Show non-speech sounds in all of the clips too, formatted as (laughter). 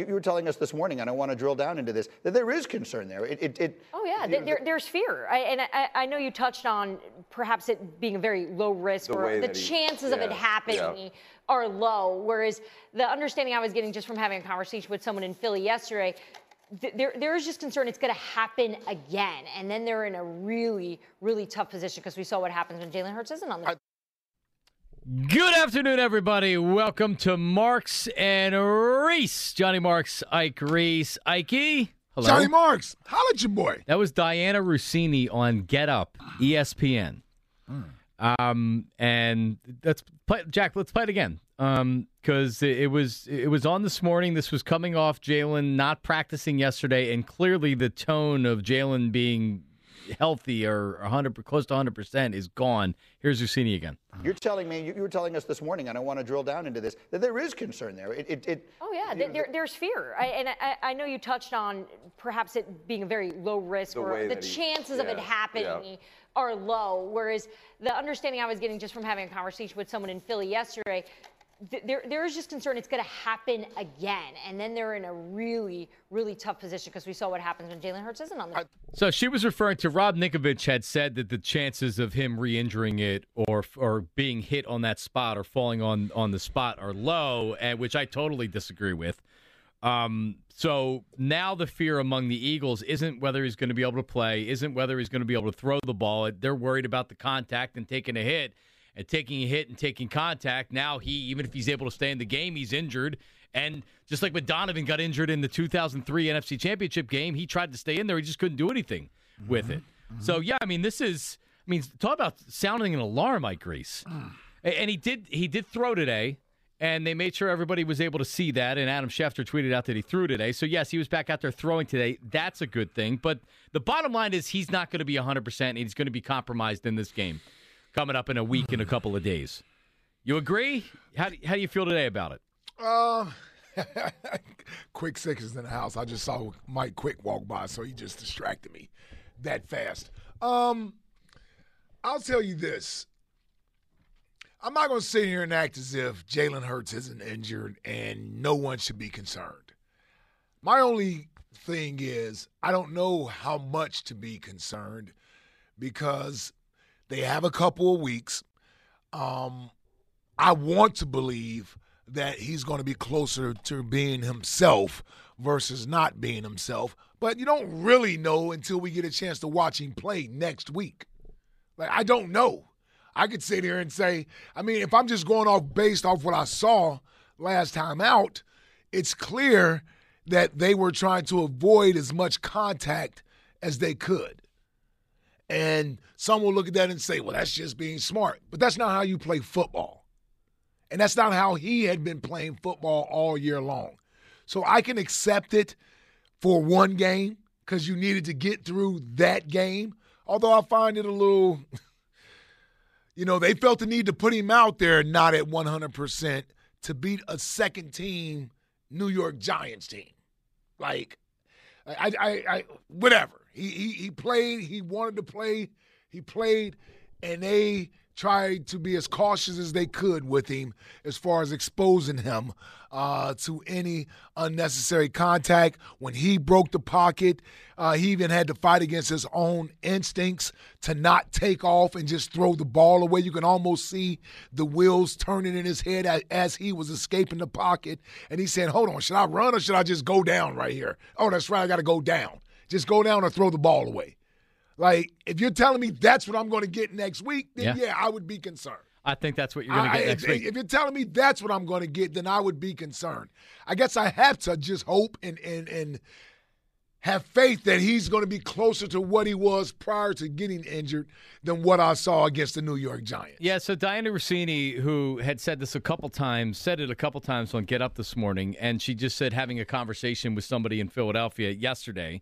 You, you were telling us this morning, and I want to drill down into this, that there is concern there. It, it, it Oh yeah, th- there, there's fear, I, and I, I know you touched on perhaps it being a very low risk, The or the that he- chances of it happening yeah. are low. Whereas the understanding I was getting just from having a conversation with someone in Philly yesterday, th- there there is just concern it's going to happen again, and then they're in a really really tough position because we saw what happens when Jalen Hurts isn't on the. Good afternoon, everybody. Welcome to Marks and Reese. Johnny Marks, Ike Reese. Ikey. Hello. Johnny Marks, holla at your boy. That was Dianna Russini on Get Up, ESPN. Um, and let's play, Jack. Let's play it again. Um, because it, it was it was on this morning. This was coming off Jalen not practicing yesterday, and clearly the tone of Jalen being healthy or 100 close to 100 percent is gone. Here's Russini again. you're uh-huh. telling me, you, you were telling us this morning, and I want to drill down into this, that there is concern there. It, it, it Oh yeah, th- there, there's fear, I, and I, I know you touched on perhaps it being a very low risk, The or the that he- chances of it happening yeah. are low. Whereas the understanding I was getting just from having a conversation with someone in Philly yesterday, th- there there is just concern it's going to happen again, and then they're in a really really tough position because we saw what happens when Jalen Hurts isn't on the. So she was referring to Rob Ninkovich had said that the chances of him re-injuring it or or being hit on that spot or falling on on the spot are low, and which I totally disagree with. Um, so now the fear among the Eagles isn't whether he's going to be able to play, isn't whether he's going to be able to throw the ball. They're worried about the contact and taking a hit, and taking a hit and taking contact. Now he, even if he's able to stay in the game, he's injured. And just like when Donovan got injured in the 2003 NFC Championship game, he tried to stay in there. He just couldn't do anything with mm-hmm. it. So yeah, I mean, this is, I mean, talk about sounding an alarm, Mike Grease. (sighs) Mm. A- And he did, he did throw today, and they made sure everybody was able to see that. And Adam Schefter tweeted out that he threw today. So yes, he was back out there throwing today. That's a good thing. But the bottom line is he's not going to be 100, percent and he's going to be compromised in this game coming up in a week in a couple of days. You agree? How do, how do you feel today about it? Uh, (laughs) quick seconds in the house. I just saw Mike Quick walk by, so he just distracted me that fast. Um, I'll tell you this. I'm not going to sit here and act as if Jalen Hurts isn't injured and no one should be concerned. My only thing is, I don't know how much to be concerned because they have a couple of weeks. Um, I want to believe that he's going to be closer to being himself versus not being himself. But you don't really know until we get a chance to watch him play next week. Like, I don't know. I could sit here and say, I mean, if I'm just going off based off what I saw last time out, it's clear that they were trying to avoid as much contact as they could. And some will look at that and say, well, that's just being smart. But that's not how you play football. And that's not how he had been playing football all year long. So I can accept it for one game because you needed to get through that game. Although I find it a little, (laughs) you know, they felt the need to put him out there not at 100% to beat a second team New York Giants team. Like, I, I, I whatever. He, he, he played, he wanted to play, he played, and they tried to be as cautious as they could with him as far as exposing him uh, to any unnecessary contact. When he broke the pocket, uh, he even had to fight against his own instincts to not take off and just throw the ball away. You can almost see the wheels turning in his head as, as he was escaping the pocket. And he said, Hold on, should I run or should I just go down right here? Oh, that's right, I got to go down. Just go down or throw the ball away. Like, if you're telling me that's what I'm going to get next week, then yeah, yeah I would be concerned. I think that's what you're going to get I, next if, week. If you're telling me that's what I'm going to get, then I would be concerned. I guess I have to just hope and and and have faith that he's going to be closer to what he was prior to getting injured than what I saw against the New York Giants. Yeah, so Dianna Russini, who had said this a couple times, said it a couple times on Get Up this morning, and she just said having a conversation with somebody in Philadelphia yesterday.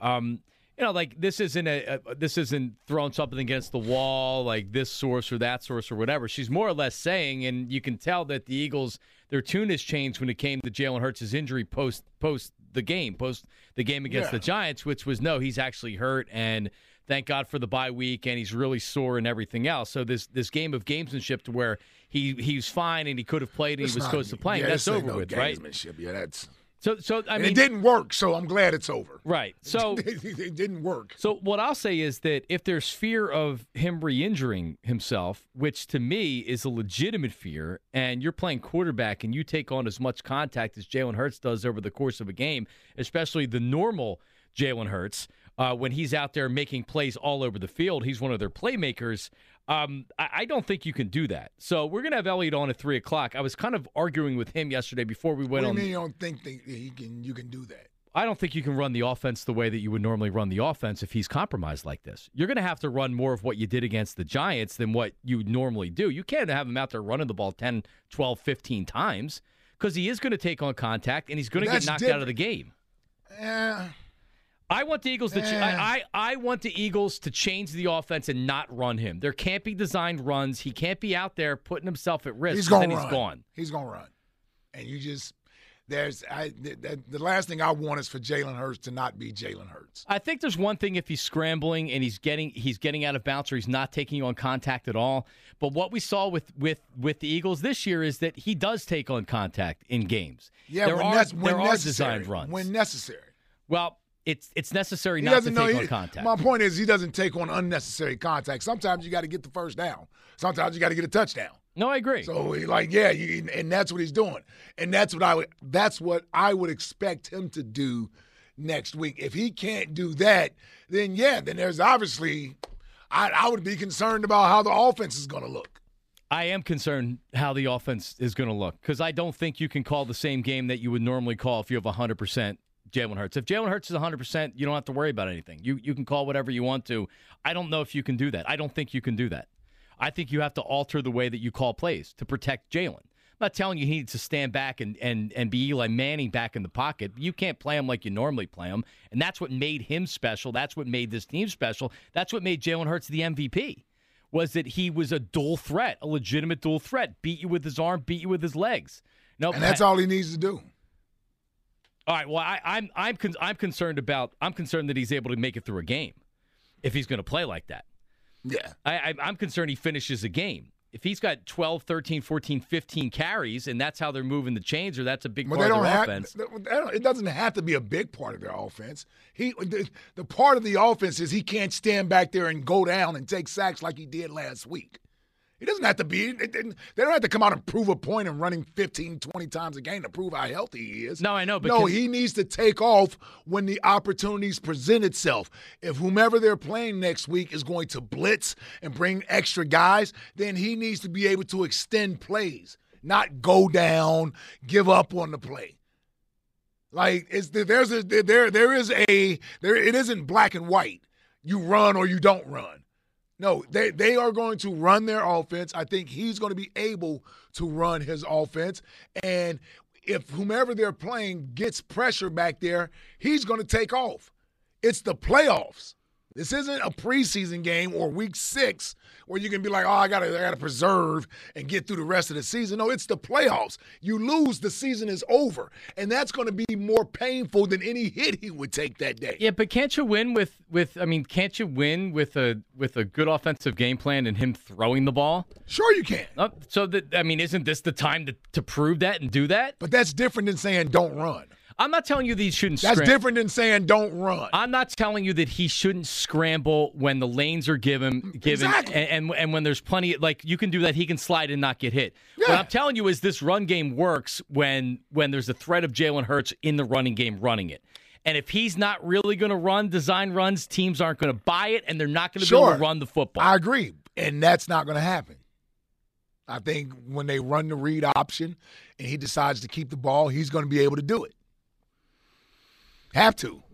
Um, you know, like this isn't a, a, this isn't throwing something against the wall, like this source or that source or whatever. She's more or less saying, and you can tell that the Eagles their tune has changed when it came to Jalen Hurts' injury post post the game, post the game against yeah. the Giants, which was no, he's actually hurt, and thank God for the bye week, and he's really sore and everything else. So this this game of gamesmanship to where he he's fine and he could have played and it's he was not, supposed to play, yeah, that's over no with, right? Yeah, that's so, so I and mean, it didn't work. So I'm glad it's over. Right. (laughs) So it didn't work. So what I'll say is that if there's fear of him re-injuring himself, which to me is a legitimate fear, and you're playing quarterback and you take on as much contact as Jalen Hurts does over the course of a game, especially the normal Jalen Hurts, uh, when he's out there making plays all over the field, he's one of their playmakers. Um, I, I, don't think you can do that. So we're gonna have Elliot on at three o'clock. I was kind of arguing with him yesterday before we went what on. Do you, mean you don't think that he can? You can do that? I don't think you can run the offense the way that you would normally run the offense if he's compromised like this. You're going to have to run more of what you did against the Giants than what you normally do. You can't have him out there running the ball 10, 12, 15 times because he is going to take on contact and he's going to get knocked different. out of the game. Yeah. I want the Eagles to. Ch- I, eh. I I want the Eagles to change the offense and not run him. There can't be designed runs. He can't be out there putting himself at risk. He's going to He's gone. He's going to run, and you just there's I, the, the last thing I want is for Jalen Hurts to not be Jalen Hurts. I think there's one thing if he's scrambling and he's getting he's getting out of bounds or he's not taking you on contact at all. But what we saw with with with the Eagles this year is that he does take on contact in games. Yeah, there when are ne- when there necessary, are designed runs when necessary. Well, it's it's necessary he not to know, take he, on contact. My point is he doesn't take on unnecessary contact. Sometimes you got to get the first down. Sometimes you got to get a touchdown. No, I agree. So like, yeah, you, and that's what he's doing, and that's what I would that's what I would expect him to do next week. If he can't do that, then yeah, then there's obviously I, I would be concerned about how the offense is going to look. I am concerned how the offense is going to look because I don't think you can call the same game that you would normally call if you have 100% Jalen Hurts. If Jalen Hurts is 100%, you don't have to worry about anything. You you can call whatever you want to. I don't know if you can do that. I don't think you can do that. I think you have to alter the way that you call plays to protect Jalen. I'm not telling you he needs to stand back and, and, and be Eli Manning back in the pocket. You can't play him like you normally play him. And that's what made him special. That's what made this team special. That's what made Jalen Hurts the MVP. Was that he was a dual threat, a legitimate dual threat. Beat you with his arm, beat you with his legs. No, and that's all he needs to do. All right. Well, I, I'm I'm con- I'm concerned about I'm concerned that he's able to make it through a game if he's going to play like that. Yeah. I, I, am concerned he finishes a game. If he's got 12, 13, 14, 15 carries, and that's how they're moving the chains, or that's a big part of their have, offense. It doesn't have to be a big part of their offense. He, the, the part of the offense is he can't stand back there and go down and take sacks like he did last week. He doesn't have to be. They don't have to come out and prove a point and running 15, 20 times a game to prove how healthy he is. No, I know. But no, he needs to take off when the opportunities present itself. If whomever they're playing next week is going to blitz and bring extra guys, then he needs to be able to extend plays, not go down, give up on the play. Like it's there's a there there is a there it isn't black and white. You run or you don't run. No, they, they are going to run their offense. I think he's going to be able to run his offense. And if whomever they're playing gets pressure back there, he's going to take off. It's the playoffs. This isn't a preseason game or week six where you can be like, oh, I gotta, I gotta preserve and get through the rest of the season. No, it's the playoffs. You lose, the season is over, and that's going to be more painful than any hit he would take that day. Yeah, but can't you win with with? I mean, can't you win with a with a good offensive game plan and him throwing the ball? Sure, you can. Uh, so that I mean, isn't this the time to to prove that and do that? But that's different than saying don't run. I'm not telling you these shouldn't. That's scram- different than saying don't run. I'm not telling you that he shouldn't scramble when the lanes are given, given, Exactly. and, and and when there's plenty. Like you can do that, he can slide and not get hit. What I'm telling you is this run game works when when there's a threat of Jalen Hurts in the running game running it. And if he's not really going to run design runs, teams aren't going to buy it, and they're not going to be able to run the football. I agree, and that's not going to happen. I think when they run the read option and he decides to keep the ball, he's going to be able to do it. Have to.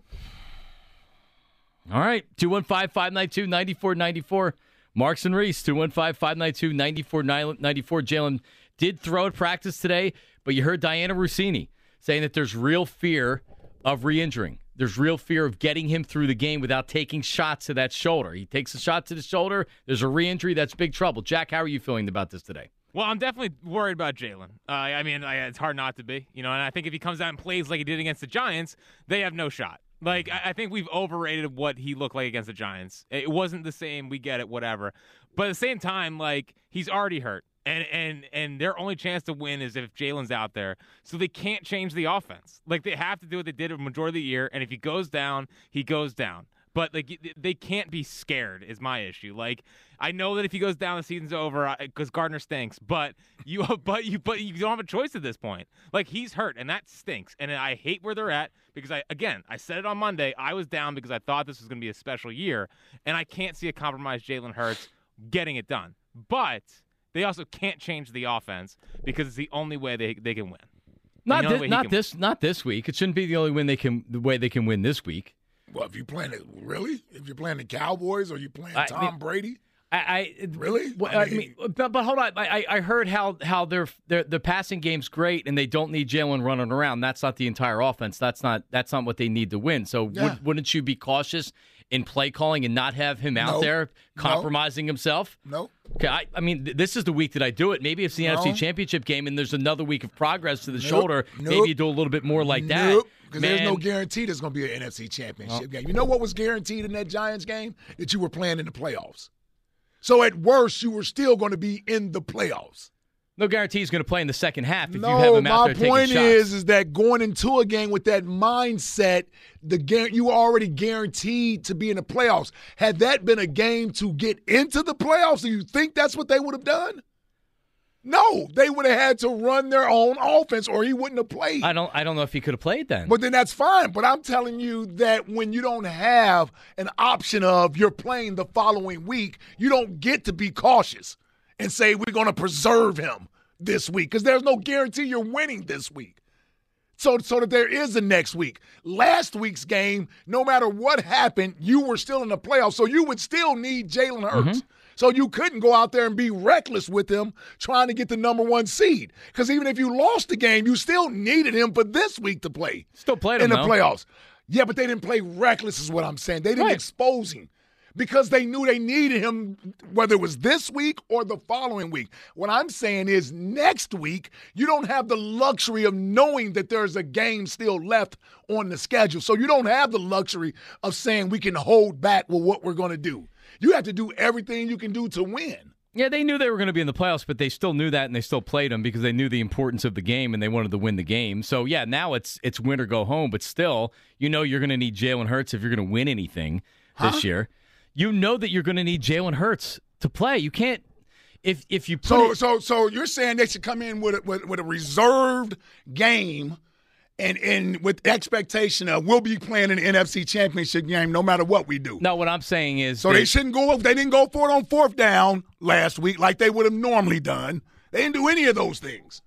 All right. 215 592 9494. Marks and Reese, 215 592 9494. Jalen did throw at practice today, but you heard Dianna Russini saying that there's real fear of re injuring. There's real fear of getting him through the game without taking shots to that shoulder. He takes a shot to the shoulder, there's a re injury, that's big trouble. Jack, how are you feeling about this today? Well, I'm definitely worried about Jalen. Uh, I mean, I, it's hard not to be, you know. And I think if he comes out and plays like he did against the Giants, they have no shot. Like I, I think we've overrated what he looked like against the Giants. It wasn't the same. We get it, whatever. But at the same time, like he's already hurt, and and and their only chance to win is if Jalen's out there. So they can't change the offense. Like they have to do what they did a majority of the year. And if he goes down, he goes down. But like they can't be scared is my issue. Like I know that if he goes down, the season's over because Gardner stinks. But you, (laughs) but you, but you don't have a choice at this point. Like he's hurt, and that stinks. And I hate where they're at because I, again, I said it on Monday. I was down because I thought this was going to be a special year, and I can't see a compromised Jalen Hurts getting it done. But they also can't change the offense because it's the only way they they can win. Not, the only thi- way he not this not this week. It shouldn't be the only win they can the way they can win this week. Well, if you're playing it, really? If you're playing the Cowboys or you're playing I Tom mean- Brady? I, I Really? Well, I I mean- but, but hold on. I, I I heard how how their their the passing game's great, and they don't need Jalen running around. That's not the entire offense. That's not that's not what they need to win. So Yeah. would, wouldn't you be cautious in play calling and not have him out No. there No. compromising himself? No. Okay, I, I mean, th- this is the week that I do it. Maybe it's the No. NFC Championship game, and there's another week of progress to the Nope. shoulder. Nope. Maybe you do a little bit more like that. Nope. Because there's no guarantee there's going to be an NFC championship oh. game. You know what was guaranteed in that Giants game? That you were playing in the playoffs. So at worst, you were still going to be in the playoffs. No guarantee he's going to play in the second half if no, you have him out my there taking point is, is that going into a game with that mindset, the you were already guaranteed to be in the playoffs. Had that been a game to get into the playoffs, do you think that's what they would have done? No, they would have had to run their own offense, or he wouldn't have played. I don't I don't know if he could have played then. But then that's fine. But I'm telling you that when you don't have an option of you're playing the following week, you don't get to be cautious and say we're going to preserve him this week because there's no guarantee you're winning this week. So, so that there is a next week. Last week's game, no matter what happened, you were still in the playoffs, so you would still need Jalen Hurts. Mm-hmm. So you couldn't go out there and be reckless with him trying to get the number one seed. Because even if you lost the game, you still needed him for this week to play Still played in him the though. playoffs. Yeah, but they didn't play reckless, is what I'm saying. They didn't Right. expose him because they knew they needed him, whether it was this week or the following week. What I'm saying is, next week, you don't have the luxury of knowing that there's a game still left on the schedule. So you don't have the luxury of saying we can hold back with what we're going to do. You have to do everything you can do to win. Yeah, they knew they were going to be in the playoffs, but they still knew that, and they still played them because they knew the importance of the game and they wanted to win the game. So yeah, now it's it's win or go home, but still, you know you're going to need Jalen Hurts if you're going to win anything this year. You know that you're going to need Jalen Hurts to play. You can't if if you So, it, so, so you're saying they should come in with a, with, with a reserved game, and and with expectation of we'll be playing an NFC Championship game no matter what we do. no, what I'm saying is So they, shouldn't go. They didn't go for it on fourth down last week like they would have normally done. They didn't do any of those things.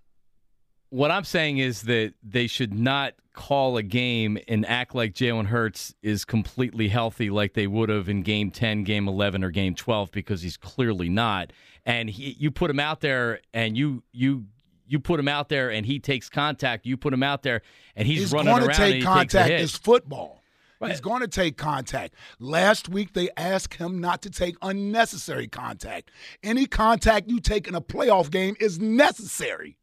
What I'm saying is that they should not call a game and act like Jalen Hurts is completely healthy like they would have in game 10, game 11 or game 12 because he's clearly not. And he, you put him out there and you you you put him out there and he takes contact, you put him out there and he's, He's running going around and take he contact. It's football. He's going to take contact. Last week, they asked him not to take unnecessary contact. Any contact you take in a playoff game is necessary.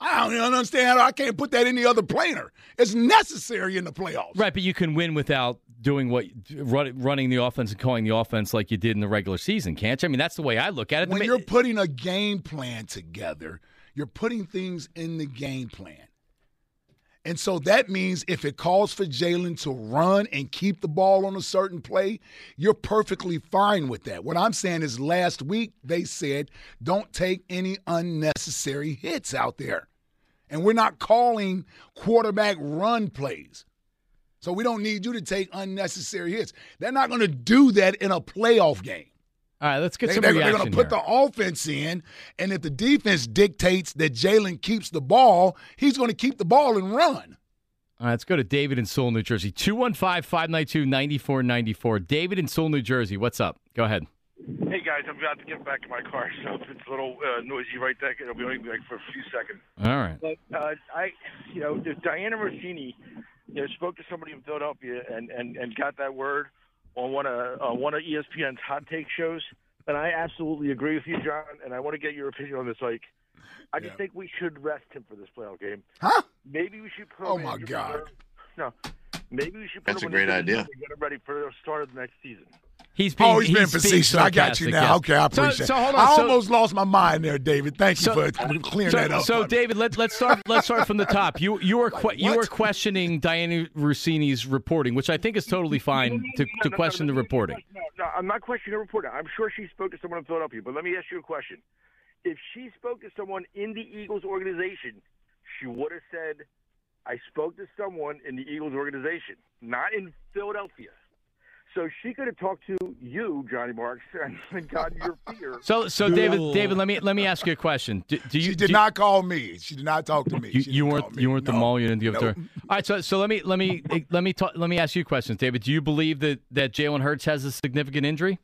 I don't understand how I can't put that any other planer. It's necessary in the playoffs. Right, but you can win without doing what running the offense and calling the offense like you did in the regular season, can't you? I mean, that's the way I look at it. When The you're putting a game plan together, you're putting things in the game plan. And so that means if it calls for Jalen to run and keep the ball on a certain play, you're perfectly fine with that. What I'm saying is last week they said don't take any unnecessary hits out there. And we're not calling quarterback run plays. So we don't need you to take unnecessary hits. They're not going to do that in a playoff game. All right, let's get They, some are reaction going to put here. the offense in, and if the defense dictates that Jalen keeps the ball, he's going to keep the ball and run. All right, let's go to David in Sewell, New Jersey. 215 592 9494. David in Sewell, New Jersey. What's up? Go ahead. Hey guys, I'm about to get back in my car, so if it's a little uh, noisy right there, it'll be only like for a few seconds. All right. But uh, I, you know, Dianna Russini, you know, spoke to somebody in Philadelphia and and and got that word on one of uh, one of ESPN's hot take shows, and I absolutely agree with you, John, and I want to get your opinion on this. Like, I just think we should rest him for this playoff game. Huh? Maybe we should put Oh, him my God. reserve. No, maybe we should put That's him a great idea. Get him ready for the start of the next season. Oh, he's being, oh, he's being being facetious. I got you now. yes. Okay, I So- appreciate so, it. hold on. I So- almost lost my mind there, David. Thank you So- for clearing so, that up. so. David, let, let's start. Let's start from the top. You you were que- you were questioning Dianna Russini's reporting, which I think is totally fine to, No, to no, no, question no, the reporting. No, no, I'm not questioning the reporting. I'm sure she spoke to someone in Philadelphia, but let me ask you a question. If she spoke to someone in the Eagles organization, she would have said, I spoke to someone in the Eagles organization, not in Philadelphia. So she could have talked to you, Johnny Marks, (laughs) and gotten your fear. So so David David, let me let me ask you a question. Do, do you she did do- not call me. She did not talk to me. You, you weren't me. you weren't the No. mall. You didn't give it to her. All right, so so let me let me eh, let me talk, let me ask you questions, David. Do you believe that that Jalen Hurts has a significant injury?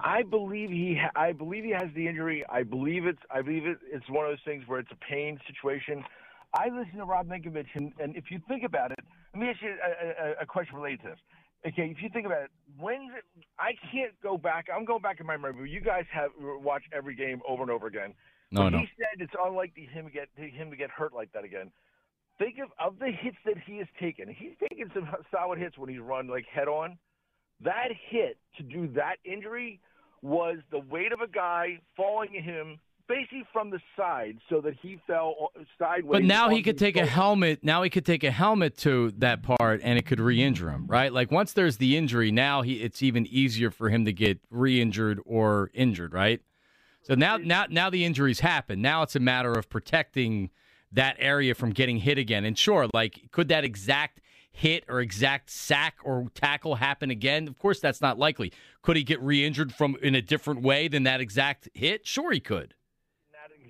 I believe he. Ha- I believe he has the injury. I believe it's. I believe it, it's one of those things where it's a pain situation. I listen to Rob Ninkovich, and, and if you think about it, let me ask you a, a, a question related to this. Okay, if you think about it, when I can't go back. I'm going back in my memory. You guys have watched every game over and over again. No, But no. He said it's unlikely him to get him to get hurt like that again. Think of of the hits that he has taken. He's taken some solid hits when he's run like head on. That hit to do that injury was the weight of a guy falling at him basically from the side so that he fell sideways. But now he could take a helmet. Now he could take a helmet to that part, and it could re-injure him, right? Like once there's the injury, now he it's even easier for him to get re-injured or injured, right? So now now now the injuries happen. Now it's a matter of protecting that area from getting hit again. And sure, like could that exact hit or exact sack or tackle happen again? Of course, that's not likely. Could he get re-injured from in a different way than that exact hit? Sure, he could.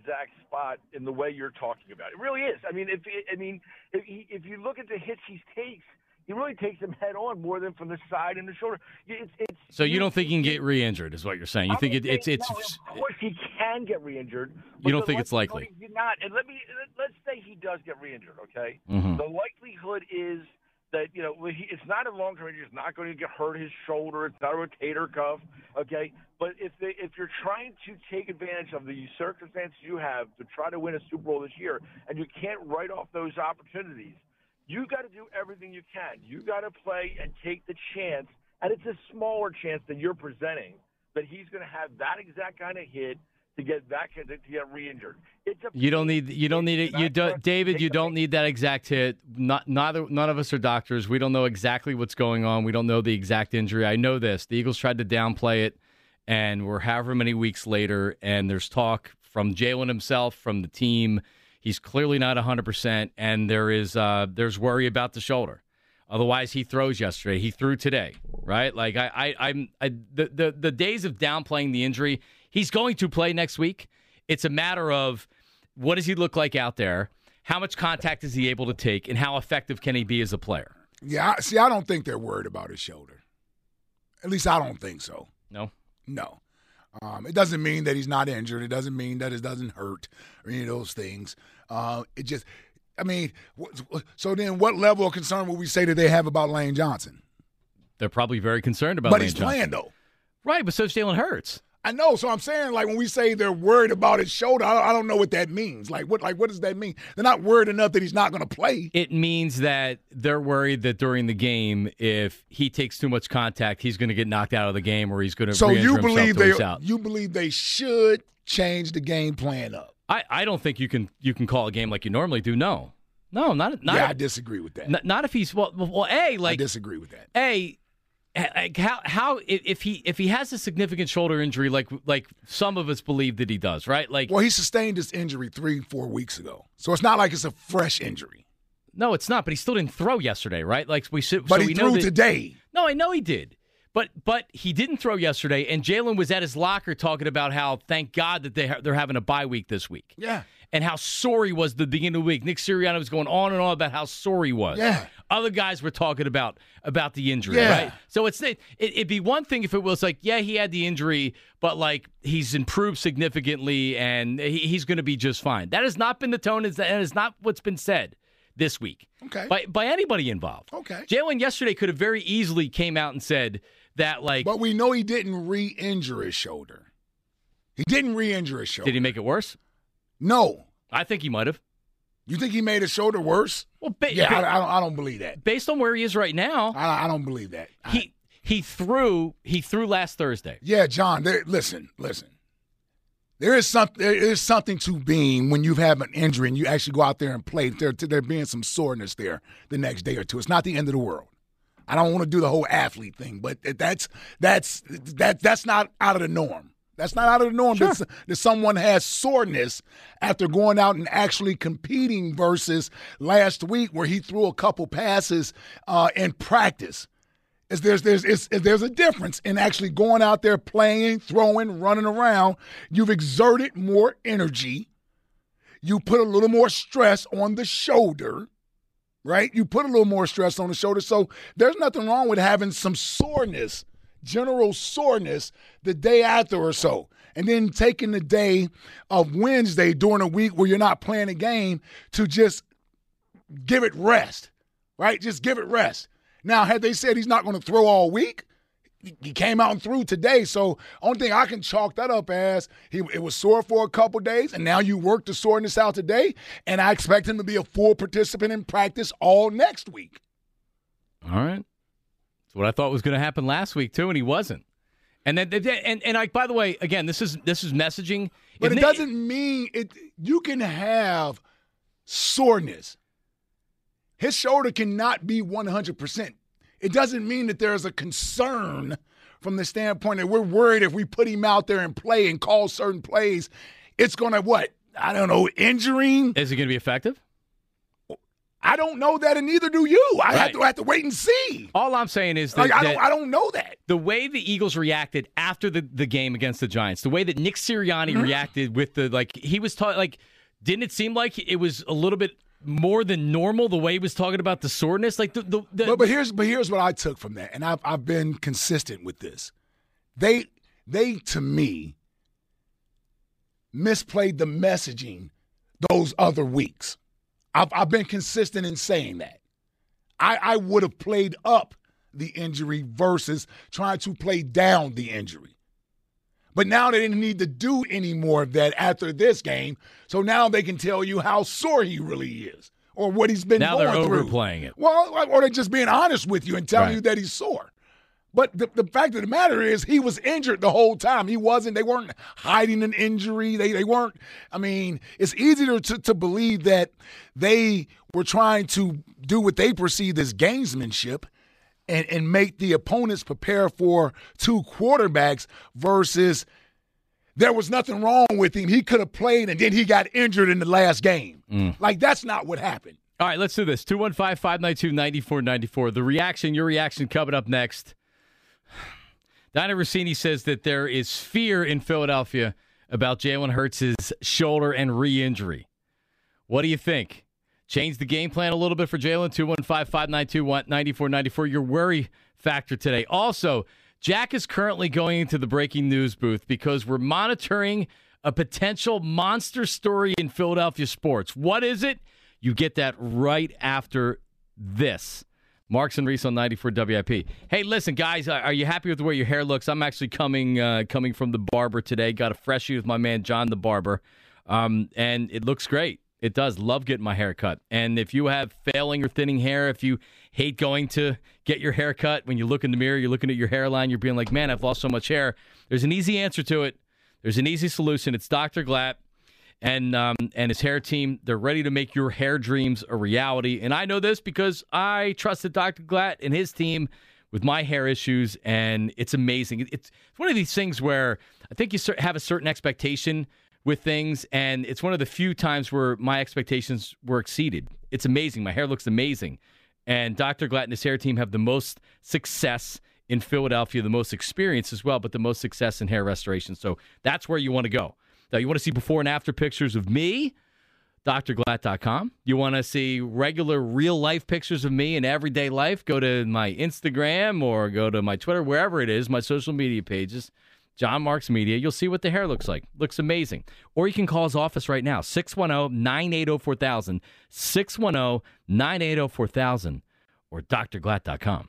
Exact spot in the way you're talking about. It really is. I mean, if I mean, if he, if you look at the hits he takes, he really takes them head on more than from the side and the shoulder. It's, it's So you don't think he can get re-injured, is what you're saying? You I'm think it, it's it's no, of course he can get re-injured. You don't think it's likely? Not. And let me let's say he does get re-injured. Okay. Mhm. The likelihood is that you know he, it's not a long-term injury. It's not going to get hurt his shoulder. It's not a rotator cuff. Okay. But if they, if you're trying to take advantage of the circumstances you have to try to win a Super Bowl this year, and you can't write off those opportunities, you got to do everything you can. You got to play and take the chance, and it's a smaller chance than you're presenting that he's going to have that exact kind of hit to get that to get re-injured. You don't need you don't need it. You do, David. You don't need that exact hit. Not neither none of us are doctors. We don't know exactly what's going on. We don't know the exact injury. I know this. The Eagles tried to downplay it, and we're however many weeks later, and there's talk from Jalen himself, from the team. He's clearly not 100, percent and there is uh, there's worry about the shoulder. Otherwise, he throws yesterday. He threw today, right? Like I, I I'm I, the the the days of downplaying the injury. He's going to play next week. It's a matter of what does he look like out there? How much contact is he able to take, and how effective can he be as a player? Yeah, I- see, I don't think they're worried about his shoulder. At least I don't think so. No. No. Um, it doesn't mean that he's not injured. It doesn't mean that it doesn't hurt or any of those things. Uh, it just, I mean, so then what level of concern would we say that they have about Lane Johnson? They're probably very concerned about but Lane he's Johnson. playing though. Right, but so's Jalen Hurts. I know. So I'm saying, like, when we say they're worried about his shoulder, I don't, I don't know what that means. Like, what, like, what does that mean? They're not worried enough that he's not going to play. It means that they're worried that during the game, if he takes too much contact, he's going to get knocked out of the game, or he's going to. So you believe they, out. you believe they should change the game plan up? I, I don't think you can you can call a game like you normally do. No, no, not not. yeah, I disagree with that. Not, not if he's well. Well, a like I disagree with that. a like how how if he if he has a significant shoulder injury like like some of us believe that he does, right? Like Well, he sustained his injury three, four weeks ago, so it's not like it's a fresh injury. no, it's not. But he still didn't throw yesterday, right? Like we. But so he we know threw that- today. No, I know he did. But but he didn't throw yesterday, and Jalen was at his locker talking about how thank God that they ha- they're having a bye week this week, Yeah. and how sore he was the beginning of the week. Nick Sirianni was going on and on about how sore he was. Yeah. Other guys were talking about about the injury, Yeah. right? So it's it, it'd be one thing if it was like, yeah, he had the injury, but like he's improved significantly and he, he's going to be just fine. That has not been the tone. and that is not what's been said this week Okay. by by anybody involved. Okay. Jalen yesterday could have very easily came out and said that like But we know he didn't re-injure his shoulder. He didn't re-injure his shoulder. did he make it worse? No. I think he might have. You think he made his shoulder worse? Well, ba- Yeah, ba- I, I don't. I don't believe that. based on where he is right now, I, I don't believe that. He he threw he threw last Thursday. Yeah, John. There, listen, listen. There is something. There is something to being when you have an injury and you actually go out there and play. There, there being some soreness there the next day or two. It's not the end of the world. I don't want to do the whole athlete thing, but that's that's that that's not out of the norm. That's not out of the norm that, that someone has soreness after going out and actually competing versus last week where he threw a couple passes uh, in practice is there's there's is, is there's a difference in actually going out there playing, throwing, running around. You've exerted more energy. You put a little more stress on the shoulder, right? You put a little more stress on the shoulder. So there's nothing wrong with having some soreness, general soreness the day after or so. And then taking the day of Wednesday during a week where you're not playing a game to just give it rest, right? Just give it rest. Now, had they said he's not going to throw all week, he came out and threw today. So, only thing I can chalk that up as he it was sore for a couple days, and now you work the soreness out today, and I expect him to be a full participant in practice all next week. All right. That's what I thought was going to happen last week too, and he wasn't. And then and and I by the way, again, this is this is messaging. But If it doesn't mean it. You can have soreness. His shoulder cannot be 100%. It doesn't mean that there's a concern from the standpoint that we're worried if we put him out there and play and call certain plays, it's going to what? I don't know, injuring. Is it going to be effective? I don't know that, and neither do you. I have Right. to have to wait and see. All I'm saying is that, Like I that don't, I don't know that. the way the Eagles reacted after the, the game against the Giants, the way that Nick Sirianni Mm-hmm. reacted with the like he was talking like didn't it seem like it was a little bit more than normal the way he was talking about the soreness like the, the, the But, but here's but here's what I took from that, and I've I've been consistent with this. They they to me misplayed the messaging those other weeks. I've I've been consistent in saying that. I I would have played up the injury versus trying to play down the injury. But now they didn't need to do any more of that after this game. So now they can tell you how sore he really is or what he's been now going they're through. overplaying it. Well, or they're just being honest with you and telling Right. you that he's sore. But the, the fact of the matter is, he was injured the whole time. He wasn't. They weren't hiding an injury. They they weren't. I mean, it's easier to to believe that they were trying to do what they perceived as gamesmanship. And, and make the opponents prepare for two quarterbacks versus there was nothing wrong with him. He could have played and then he got injured in the last game. Mm. Like, that's not what happened. All right, let's do this. 215 592 9494. The reaction, your reaction coming up next. Donna Russini says that there is fear in Philadelphia about Jalen Hurts' shoulder and re injury. What do you think? Change the game plan a little bit for Jalen. 215 592 9494. Your worry factor today. Also, Jack is currently going into the breaking news booth because we're monitoring a potential monster story in Philadelphia sports. What is it? You get that right after this. Marks and Reese on 94 WIP. Hey, listen, guys, are you happy with the way your hair looks? I'm actually coming uh, coming from the barber today. Got a freshie with my man John the barber, um, and it looks great. It does. Love getting my hair cut. And if you have failing or thinning hair, if you hate going to get your hair cut, when you look in the mirror, you're looking at your hairline, you're being like, man, I've lost so much hair. There's an easy answer to it. There's an easy solution. It's Dr. Glatt and um, and his hair team. They're ready to make your hair dreams a reality. And I know this because I trusted Dr. Glatt and his team with my hair issues, and it's amazing. It's one of these things where I think you have a certain expectation with things, and it's one of the few times where my expectations were exceeded. It's amazing. My hair looks amazing. And Dr. Glatt and his hair team have the most success in Philadelphia, the most experience as well, but the most success in hair restoration. So that's where you want to go. Now, you want to see before and after pictures of me? drglatt.com. You want to see regular real life pictures of me in everyday life? Go to my Instagram or go to my Twitter, wherever it is, my social media pages. John Marks Media. You'll see what the hair looks like. Looks amazing. Or you can call his office right now, 610 980 4000, 610 980 4000, or drglatt.com.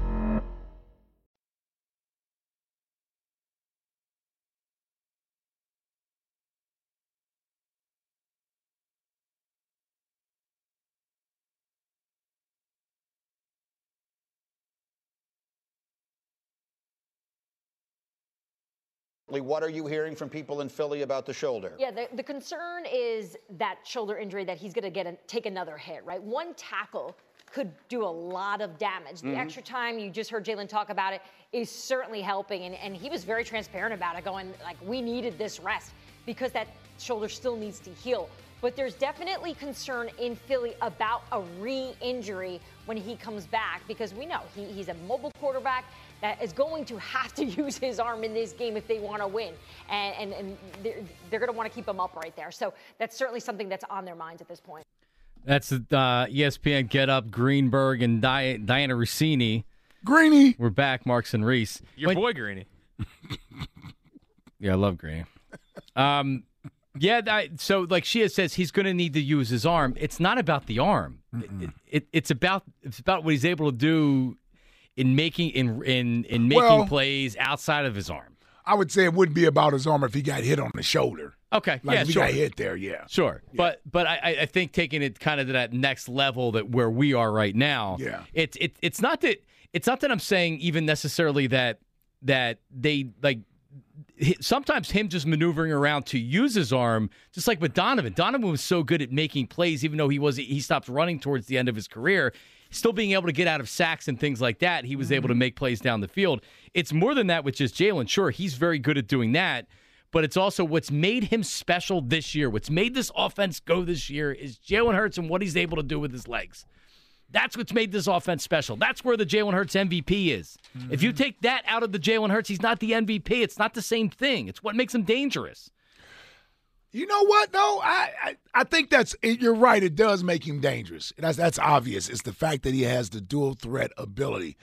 What are you hearing from people in Philly about the shoulder? Yeah, the, the concern is that shoulder injury that he's going to get a, take another hit, right? One tackle could do a lot of damage. The Mhm. extra time you just heard Jalen talk about it is certainly helping, and, and he was very transparent about it, going like, "We needed this rest because that shoulder still needs to heal." But there's definitely concern in Philly about a re-injury when he comes back because we know he, he's a mobile quarterback that is going to have to (laughs) use his arm in this game if they want to win, and and, and they're, they're going to want to keep him up right there. So that's certainly something that's on their minds at this point. That's the uh, ESPN Get Up, Greenberg, and Di- Dianna Russini. Greeny. We're back, Marks and Reese. Your But- boy Greeny. (laughs) Yeah, I love Greeny. Um, yeah, that, so like Shia says, he's going to need to use his arm. It's not about the arm. It, it, it's about it's about what he's able to do in making in in in making Well- plays outside of his arm. I would say it wouldn't be about his arm if he got hit on the shoulder. Okay, Like yeah, if he sure. got hit there, yeah. Sure, but but I, I think taking it kind of to that next level that where we are right now. Yeah. it's it, it's not that it's not that I'm saying even necessarily that that they like sometimes him just maneuvering around to use his arm, just like with Donovan. Donovan was so good at making plays, even though he was he stopped running towards the end of his career. Still being able to get out of sacks and things like that, he was able to mm-hmm. make plays down the field. It's more than that with just Jalen. Sure, he's very good at doing that, but it's also what's made him special this year. What's made this offense go this year is Jalen Hurts and what he's able to do with his legs. That's what's made this offense special. That's where the Jalen Hurts MVP is. If you mm-hmm. take that out of the Jalen Hurts, he's not the MVP. It's not the same thing. It's what makes him dangerous. You know what though? I, I I think that's you're right. It does make him dangerous. That's that's obvious. It's the fact that he has the dual threat ability.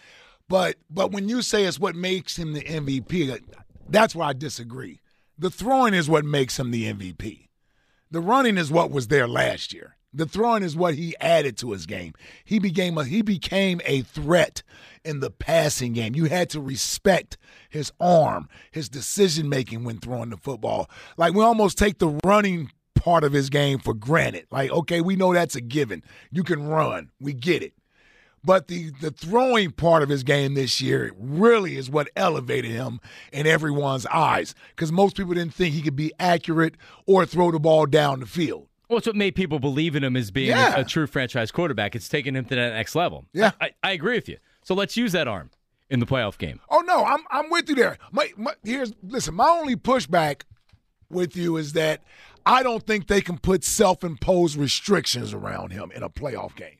But but when you say it's what makes him the MVP, that's where I disagree. The throwing is what makes him the MVP. The running is what was there last year. The throwing is what he added to his game. He became a he became a threat in the passing game. You had to respect his arm, his decision making when throwing the football. Like we almost take the running part of his game for granted. Like, okay, we know that's a given. You can run. We get it. But the the throwing part of his game this year really is what elevated him in everyone's eyes because most people didn't think he could be accurate or throw the ball down the field. Well, it's what made people believe in him as being Yeah. a, a true franchise quarterback. It's taken him to that next level. Yeah. I, I agree with you. So let's use that arm in the playoff game. Oh no, I'm I'm with you there. My, my, here's listen. My only pushback with you is that I don't think they can put self-imposed restrictions around him in a playoff game.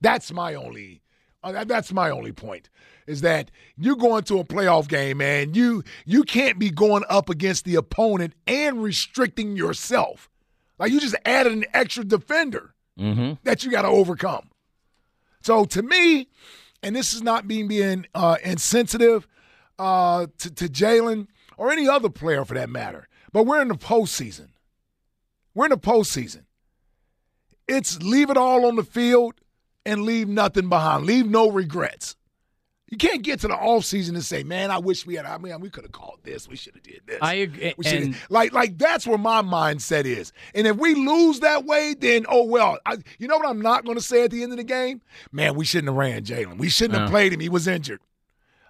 That's my only. uh, that- that's my only point. Is that you go into a playoff game and you you can't be going up against the opponent and restricting yourself. Like you just added an extra defender Mm-hmm. that you got to overcome. So to me, and this is not being being uh, insensitive uh, to, to Jalen or any other player for that matter, but we're in the postseason. We're in the postseason. It's leave it all on the field and leave nothing behind. Leave no regrets. You can't get to the off season and say, "Man, I wish we had. I mean, we could have called this. We should have did this." I agree. And like, like that's where my mindset is. And if we lose that way, then oh well. I, you know what I'm not going to say at the end of the game? Man, we shouldn't have ran Jalen. We shouldn't have played him. He was injured.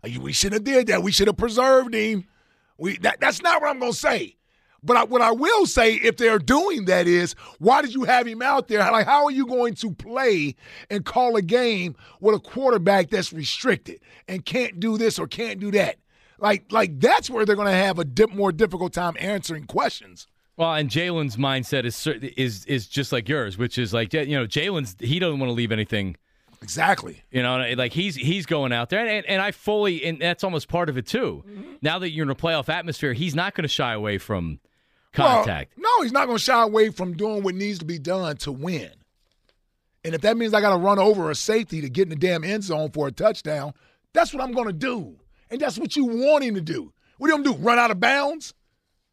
Uh, We shouldn't have did that. We should have preserved him. We that, that's not what I'm going to say. But I, what I will say, if they're doing that, is why did you have him out there? Like, how are you going to play and call a game with a quarterback that's restricted and can't do this or can't do that? Like, like that's where they're going to have a dip, more difficult time answering questions. well, and Jalen's mindset is is is just like yours, which is like you know Jalen's he doesn't want to leave anything. Exactly. You know, like he's he's going out there, and, and, and I fully, and that's almost part of it too. Mm-hmm. Now that you're in a playoff atmosphere, he's not going to shy away from contact. Well, no, he's not going to shy away from doing what needs to be done to win. And if that means I got to run over a safety to get in the damn end zone for a touchdown, that's what I'm going to do. And that's what you want him to do. What do you want him to do? Run out of bounds?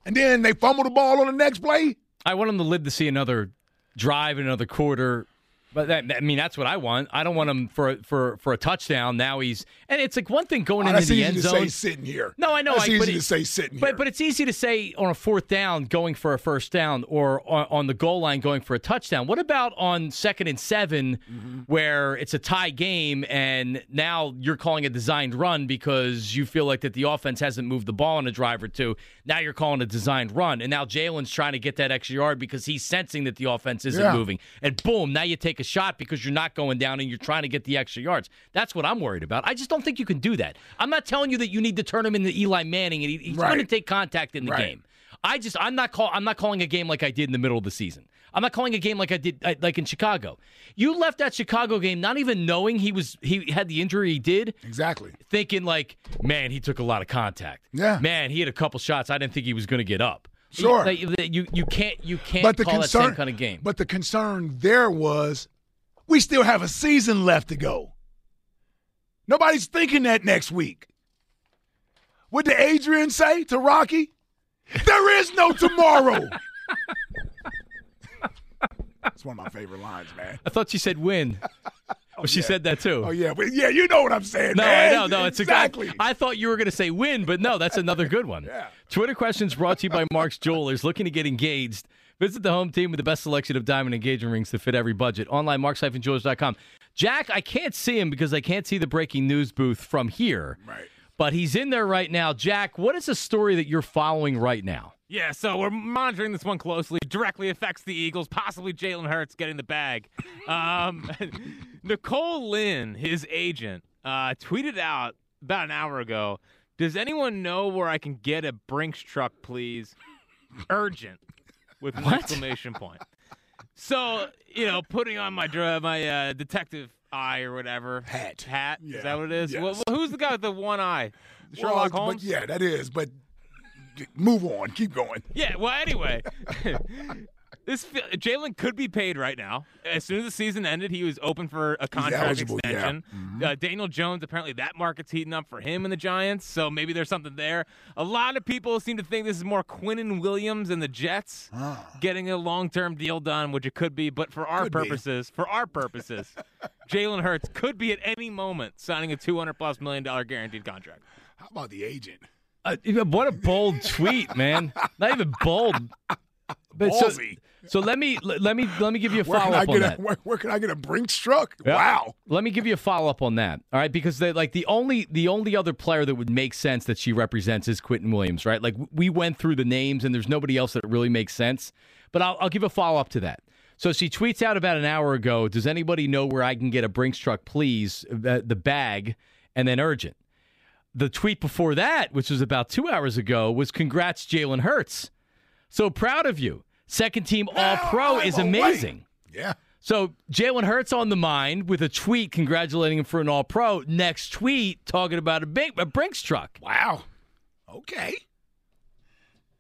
And then they fumble the ball on the next play? I want him to live to see another drive, and another quarter. But that, I mean, that's what I want. I don't want him for for for a touchdown. Now he's and it's like one thing going Oh, into the easy end to zone. say sitting here. No, I know. That's I, easy to it- say sitting but here. but it's easy to say on a fourth down going for a first down or on, on the goal line going for a touchdown. What about on second and 7 Mm-hmm. where it's a tie game and now you're calling a designed run because you feel like that the offense hasn't moved the ball on a drive or two. Now you're calling a designed run and now Jalen's trying to get that extra yard because he's sensing that the offense isn't Yeah. moving. And boom, now you take a shot because you're not going down and you're trying to get the extra yards. That's what I'm worried about. I just don't think you can do that. I'm not telling you that you need to turn him into Eli Manning and he, he's Right. going to take contact in the Right. game. I just I'm not call I'm not calling a game like I did in the middle of the season. I'm not calling a game like I did uh, like in Chicago. You left that Chicago game not even knowing he was he had the injury he did, exactly. thinking like, man, he took a lot of contact. Yeah. man, he had a couple shots. I didn't think he was going to get up. Sure. you, like, you you can't you can't But the call concern, that same kind of game. But the concern there was we still have a season left to go. Nobody's thinking that next week. What did Adrian say to Rocky? There is no tomorrow. (laughs) That's one of my favorite lines, man. I thought you said win. (laughs) Well, she yeah. said that too. Oh yeah, yeah, you know what I'm saying, No, man. I know. No, it's exactly. exactly. I thought you were going to say win, but no, that's another good one. (laughs) Yeah. Twitter questions brought to you by Mark's Jewelers. Looking to get engaged? Visit the home team with the best selection of diamond engagement rings to fit every budget. Online, marks-jewelers.com. Jack, I can't see him because I can't see the breaking news booth from here. Right. But he's in there right now. Jack, what is the story that you're following right now? Yeah, so we're monitoring this one closely. Directly affects the Eagles, possibly Jalen Hurts getting the bag. (laughs) Um, (laughs) Nicole Lynn, his agent, uh, tweeted out about an hour ago Does anyone know where I can get a Brinks truck, please? Urgent, with an exclamation point. So, you know, putting on my my uh, detective eye or whatever. Hat. Hat? Is that what it is? yes. Well, who's the guy with the one eye? (laughs) Well, Sherlock but Holmes? yeah, that is. But Move on. Keep going. Yeah. Well, anyway, (laughs) (laughs) this Jalen could be paid right now. As soon as the season ended, he was open for a contract eligible, yeah. extension. Mhm. Uh, Daniel Jones, apparently that market's heating up for him and the Giants, so maybe there's something there. A lot of people seem to think this is more Quinnen Williams and the Jets getting a long-term deal done, which it could be. But for our Could be. purposes, for our purposes, (laughs) Jalen Hurts could be at any moment signing a 200 plus million dollar guaranteed contract. How about the agent? Uh, what a bold tweet, man! Not even bold. But so, so let me let me let me give you a follow up on that. a where, where can I get a Brinks truck? Yeah. Wow. Let me give you a follow up on that. All right, because they like the only the only other player that would make sense that she represents is Quinnen Williams, right? Like we went through the names and there's nobody else that really makes sense. But I'll, I'll give a follow up to that. So she tweets out about an hour ago. Does anybody know where I can get a Brinks truck, please? Uh, the bag, and then urgent. The tweet before that, which was about two hours ago, was congrats Jalen Hurts. So proud of you. Second team All Pro I'm is away. amazing. Yeah. So Jalen Hurts on the mind with a tweet congratulating him for an All Pro. Next tweet talking about a big a Brinks truck. Wow. Okay.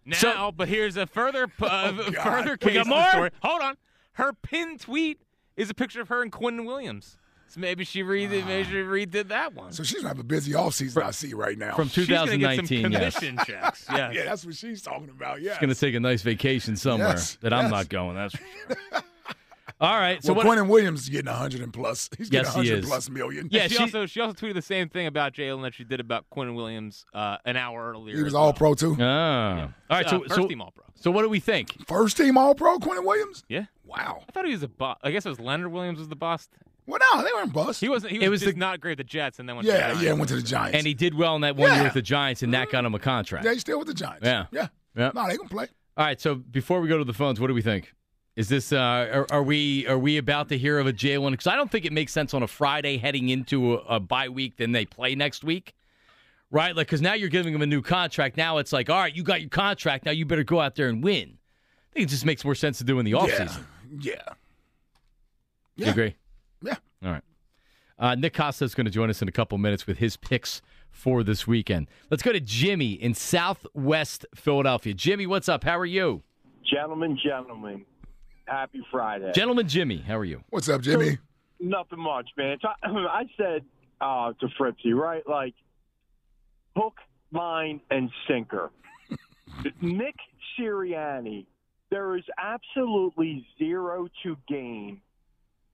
Now, So- but here's a further (laughs) uh, Oh, God. further We case got of the more? story. Hold on. Her pin tweet is a picture of her and Quinnen Williams. So maybe she redid, maybe she redid that one. So she's gonna have a busy offseason, I see right now. From She's gonna get some 2019, yes. checks. (laughs) Yes. yeah, that's what she's talking about. Yeah. She's Going to take a nice vacation somewhere Yes, that I'm not going. That's for sure. (laughs) All right. So well, what? Quinnen Williams is getting 100 and plus. He's getting Yes, he 100 is. plus million. Yeah, she, she- also she also tweeted the same thing about Jalen that she did about Quinnen Williams uh, an hour earlier. He was all well. pro too. Ah. All right. Uh, So, first so, team all pro. so what do we think? First team all pro, Quinnen Williams? Yeah. Wow. I thought he was a boss. I guess it was Leonard Williams was the boss. Well, no, they weren't bust. He wasn't. He was, It was just the- not great with the Jets, and then went. to yeah, the yeah, went to the Giants. And he did well in that one year with the Giants, and that got him a contract. yeah, he's still with the Giants. Yeah. Yeah. Yeah. No, they can play. All right. So before we go to the phones, what do we think? Is this uh, are, are we are we about to hear of a Jalen? Because I don't think it makes sense on a Friday heading into a, a bye week. Then they play next week, right? Like because now you're giving him a new contract. Now it's like, all right, you got your contract. Now you better go out there and win. I think it just makes more sense to do in the offseason. Yeah. Yeah. You agree? Yeah. All right. Uh, Nick Costos is going to join us in a couple minutes with his picks for this weekend. Let's go to Jimmy in Southwest Philadelphia. Jimmy, what's up? How are you? Gentlemen, gentlemen, happy Friday. Gentlemen, Jimmy, how are you? What's up, Jimmy? Nothing much, man. So, (clears throat) I said uh, to Fritzy, right? Like, hook, line, and sinker. (laughs) Nick Sirianni, there is absolutely zero to gain.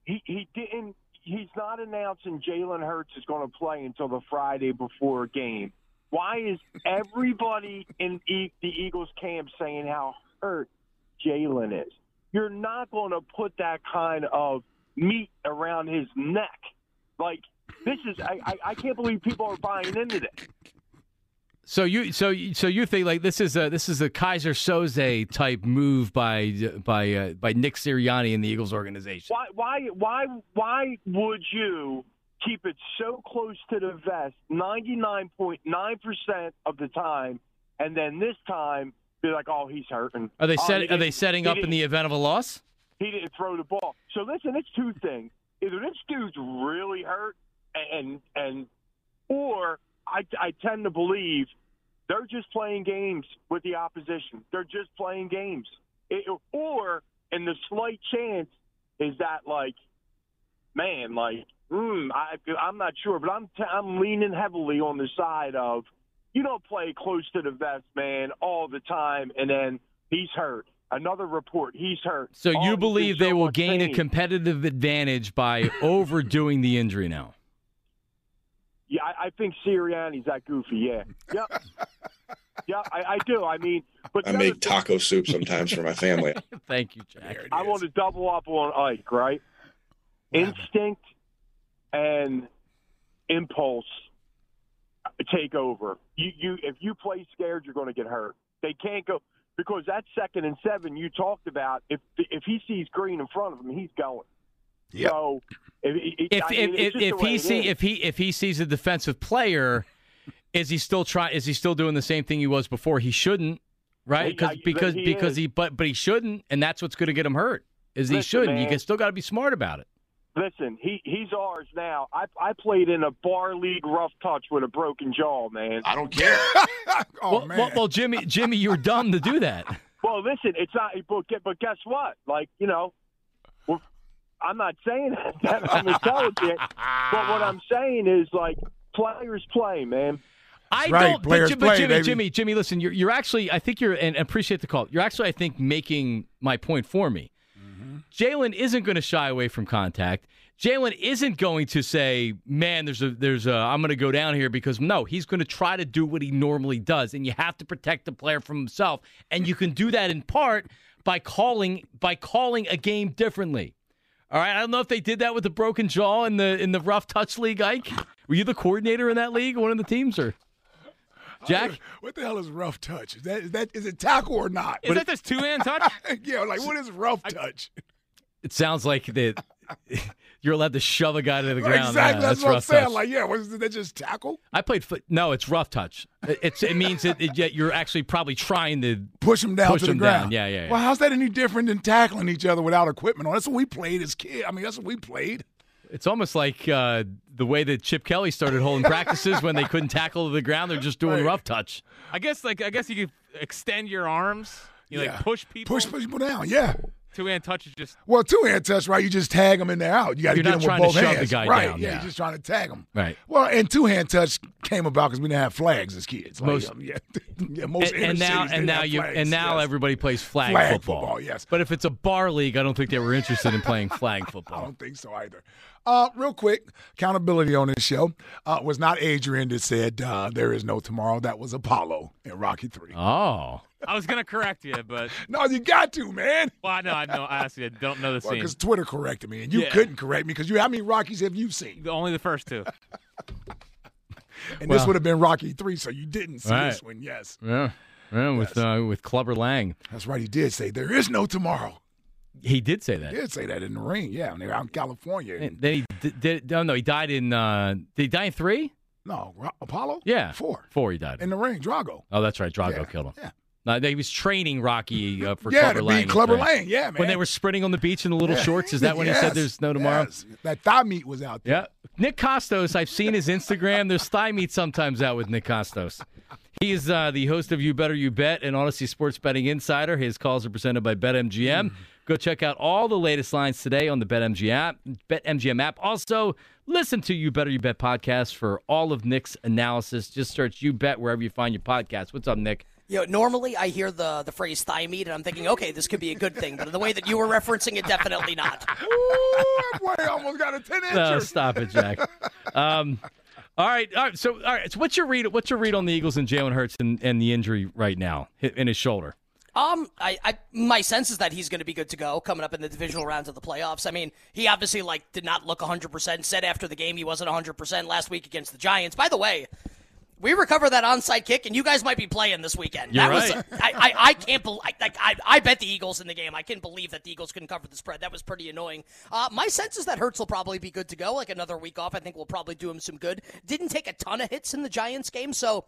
He, he didn't. He's not announcing Jalen Hurts is going to play until the Friday before a game. Why is everybody in e- the Eagles camp saying how hurt Jalen is? You're not going to put that kind of meat around his neck. Like this is, I, I, I can't believe people are buying into this. So you so so you think like this is a this is a Keyser Söze type move by by uh, by Nick Sirianni in the Eagles organization. Why, why, why, why would you keep it so close to the vest, ninety nine point nine percent of the time, and then this time be like, oh, he's hurting. Are they Oh, set, are they setting up in the event of a loss? he didn't throw the ball. So listen, it's two things: either this dude's really hurt, and and or I, I tend to believe they're just playing games with the opposition. They're just playing games. It, or and the slight chance is that like, man, like, mm, I I'm not sure, but I'm t- I'm leaning heavily on the side of you don't play close to the vest, man, all the time, and then he's hurt. Another report, he's hurt. So you believe they will gain a competitive advantage by (laughs) overdoing the injury now? Yeah, I, I think Sirianni's that goofy. Yeah, yep, (laughs) yeah, I, I do. I mean, but I make other thing- taco soup sometimes for my family. (laughs) Thank you, Jack. I want to double up on Ike. Right, instinct and impulse take over. You, you, if you play scared, you're going to get hurt. They can't go because that second and seven you talked about. If if he sees green in front of him, he's going. So if If I if mean, if, if he see if he if he sees a defensive player, is he still try? Is he still doing the same thing he was before? He shouldn't, right? Yeah, Because because he because is. he but but he shouldn't, and that's what's going to get him hurt. Is he shouldn't? You can still got to be smart about it. Listen, he he's ours now. I I played in a bar league rough touch with a broken jaw, man. I don't care. (laughs) (laughs) oh well, man. well, well, Jimmy, Jimmy, you're dumb to do that. Well, listen, it's not. But, gu- but guess what? Like you know, we're, I'm not saying (laughs) that I'm intelligent, but what I'm saying is like players play, man. I right, don't. But, players Ji- but play, Jimmy, baby. Jimmy, Jimmy, listen. You're you're actually. I think you're and appreciate the call. You're actually, I think, making my point for me. Mm-hmm. Jalen isn't going to shy away from contact. Jalen isn't going to say, "Man, there's a there's a I'm going to go down here," because no, he's going to try to do what he normally does, and you have to protect the player from himself, and you can do that in part by calling by calling a game differently. All right, I don't know if they did that with the broken jaw in the in the rough touch league. Ike, were you the coordinator in that league, one of the teams, or Jack? What the hell is rough touch? Is that is that is it tackle or not? Is that this two hand touch? (laughs) yeah, like what is rough touch? It sounds like that (laughs) you're allowed to shove a guy to the ground. exactly. Yeah, that's, what I'm saying. touch. Like, yeah, what is that just tackle? I played foot. No, it's rough touch. It, it's it means that it, yet you're actually probably trying to Push him down Push to the him ground. down. Yeah, yeah, yeah. Well, how's that any different than tackling each other without equipment on? That's what we played as kids. I mean, that's what we played. It's almost like uh, the way that Chip Kelly started holding practices when they couldn't tackle to the ground. They're just doing Right. rough touch. I guess like I guess you could extend your arms. You Yeah. like push people. Push people down. Yeah. Two hand touch is just Well, two hand touch, right? You just tag them and they're out. You got to get them with both hands. right? down, Yeah, yeah. you're just trying to tag them. Right. Well, and two hand touch came about because we didn't have flags as kids. Like, Most- um, yeah, (laughs) yeah, most And, and now and now you flags, and now yes. everybody plays flag, Flag football. football, yes. But if it's a bar league, I don't think they were interested in playing flag (laughs) football. I don't think so either. Uh, real quick, accountability on this show uh, was not Adrian that said uh, there is no tomorrow. That was Apollo in Rocky Three. Oh, I was gonna correct you, but (laughs) No, you got to, man. well, I know, I know. Honestly, I don't know the scene. Because Twitter corrected me, and you Yeah. couldn't correct me because you. How many Rockies have you seen? Only the first two. (laughs) And this would have been Rocky Three, so you didn't see Right. this one. Yes, yeah, yeah with uh, with Clubber Lang, that's right. He did say there is no tomorrow. He did say that. He did say that in the ring. Yeah, when they were out in California. And then he did, did. Oh no, he died in. Uh, did he die in three? no, Apollo. Yeah, four Four. He died. in the ring. Drago. Oh, that's right. Drago Yeah, killed him. yeah. No, he was training Rocky uh, for (laughs) yeah, Clubber Lang. Clubber. Lane. Yeah, man. When they were sprinting on the beach in the little Yeah. shorts, is that when he said there's no tomorrow? yes. That thigh meat was out there. Yeah. Nick Costos, I've seen his Instagram. There's thigh meat sometimes out with Nick Costos. He is uh, the host of You Better You Bet and Audacy Sports Betting Insider. His calls are presented by BetMGM. Go check out all the latest lines today on the BetMGM app. BetMGM app. Also, listen to You Better You Bet podcast for all of Nick's analysis. Just search You Bet wherever you find your podcast. What's up, Nick? You know, normally I hear the the phrase thigh meat and I'm thinking, okay, this could be a good thing, but the way that you were referencing it, definitely not. (laughs) Ooh, that boy almost got a ten incher. No, stop it, Jack. Um, all right, all right. So, all right. So, what's your read? What's your read on the Eagles and Jalen Hurts and, and the injury right now in his shoulder? Um, I, I my sense is that he's going to be good to go coming up in the divisional rounds of the playoffs. I mean, he obviously like did not look 100%. Said after the game he wasn't 100% last week against the Giants. By the way, we recover that onside kick, and you guys might be playing this weekend. You're that was. I, I, I can't believe like I, I bet the Eagles in the game. I can't believe that the Eagles couldn't cover the spread. That was pretty annoying. Uh, my sense is that Hurts will probably be good to go. Like another week off, I think will probably do him some good. Didn't take a ton of hits in the Giants game, so.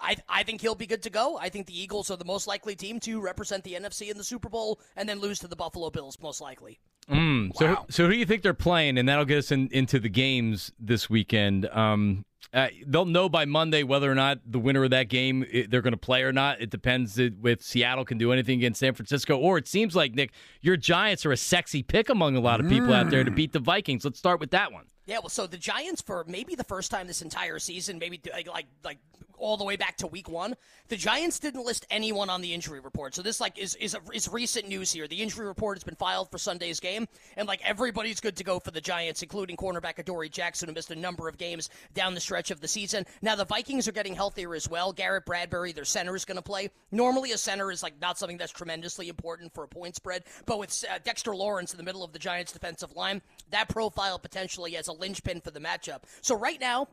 I, I think he'll be good to go. I think the Eagles are the most likely team to represent the NFC in the Super Bowl and then lose to the Buffalo Bills, most likely. Mm, so, so who do you think they're playing? And that'll get us in, into the games this weekend. Um, uh, they'll know by Monday whether or not the winner of that game they're going to play or not. It depends if Seattle can do anything against San Francisco, or it seems like Nick, your Giants are a sexy pick among a lot of people out there to beat the Vikings. Let's start with that one. Yeah, well, so the Giants for maybe the first time this entire season, maybe like like, like all the way back to week one, the Giants didn't list anyone on the injury report. So this like is is a, is recent news here. The injury report has been filed for Sunday's game, and like everybody's good to go for the Giants, including cornerback Adoree Jackson, who missed a number of games down the stretch of the season. Now the Vikings are getting healthier as well. Garrett Bradbury, their center, is going to play. Normally, a center is like not something that's tremendously important for a point spread, but with uh, Dexter Lawrence in the middle of the Giants' defensive line, that profile potentially as a linchpin for the matchup. So right now,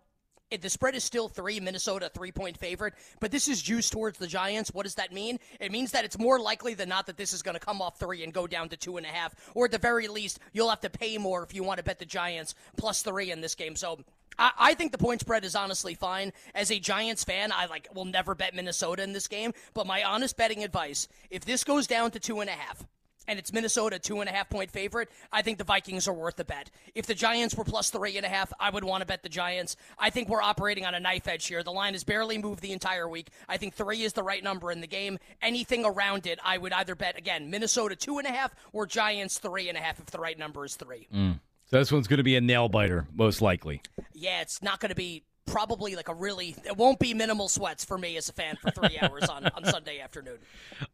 it, the spread is still three, Minnesota three point favorite, but this is juiced towards the Giants. What does that mean? It means that it's more likely than not that this is going to come off three and go down to two and a half, or at the very least, you'll have to pay more if you want to bet the Giants plus three in this game. So I think the point spread is honestly fine. As a Giants fan, I like will never bet Minnesota in this game, but my honest betting advice: if this goes down to two and a half, and it's Minnesota two and a half point favorite, I think the Vikings are worth a bet. If the Giants were plus three and a half, I would want to bet the Giants. I think we're operating on a knife edge here. The line has barely moved the entire week. I think three is the right number in the game. Anything around it, I would either bet again Minnesota two and a half or Giants three and a half if the right number is three. Mm. So this one's going to be a nail biter, most likely. Yeah, it's not going to be probably like a really it won't be minimal sweats for me as a fan for three hours on, on Sunday afternoon.